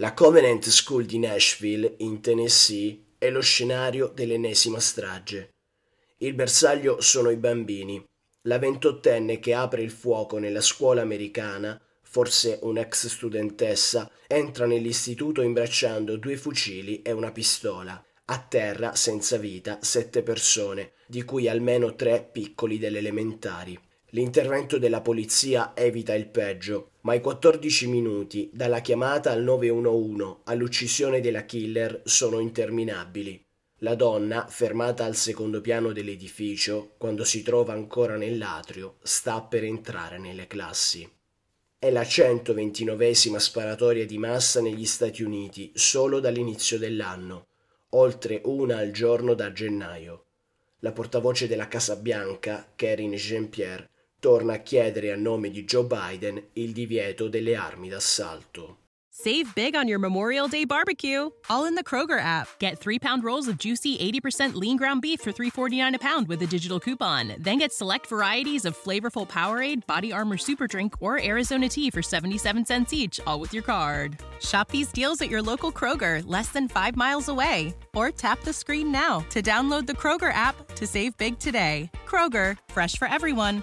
La Covenant School di Nashville, in Tennessee, è lo scenario dell'ennesima strage. Il bersaglio sono i bambini. La ventottenne che apre il fuoco nella scuola americana, forse un'ex studentessa, entra nell'istituto imbracciando due fucili e una pistola. A terra, senza vita, sette persone, di cui almeno tre piccoli delle elementari. L'intervento della polizia evita il peggio, ma i 14 minuti dalla chiamata al 911 all'uccisione della killer sono interminabili. La donna, fermata al secondo piano dell'edificio, quando si trova ancora nell'atrio, sta per entrare nelle classi. È la 129esima sparatoria di massa negli Stati Uniti solo dall'inizio dell'anno, oltre una al giorno da gennaio. La portavoce della Casa Bianca, Karine Jean-Pierre, torna a chiedere a nome di Joe Biden il divieto delle armi d'assalto. Save big on your Memorial Day barbecue, all in the Kroger app. Get three pound rolls of juicy 80% lean ground beef for $3.49 a pound with a digital coupon. Then get select varieties of flavorful Powerade, Body Armor Super Drink, or Arizona tea for 77 cents each, all with your card. Shop these deals at your local Kroger, less than five miles away. Or tap the screen now to download the Kroger app to save big today. Kroger, fresh for everyone.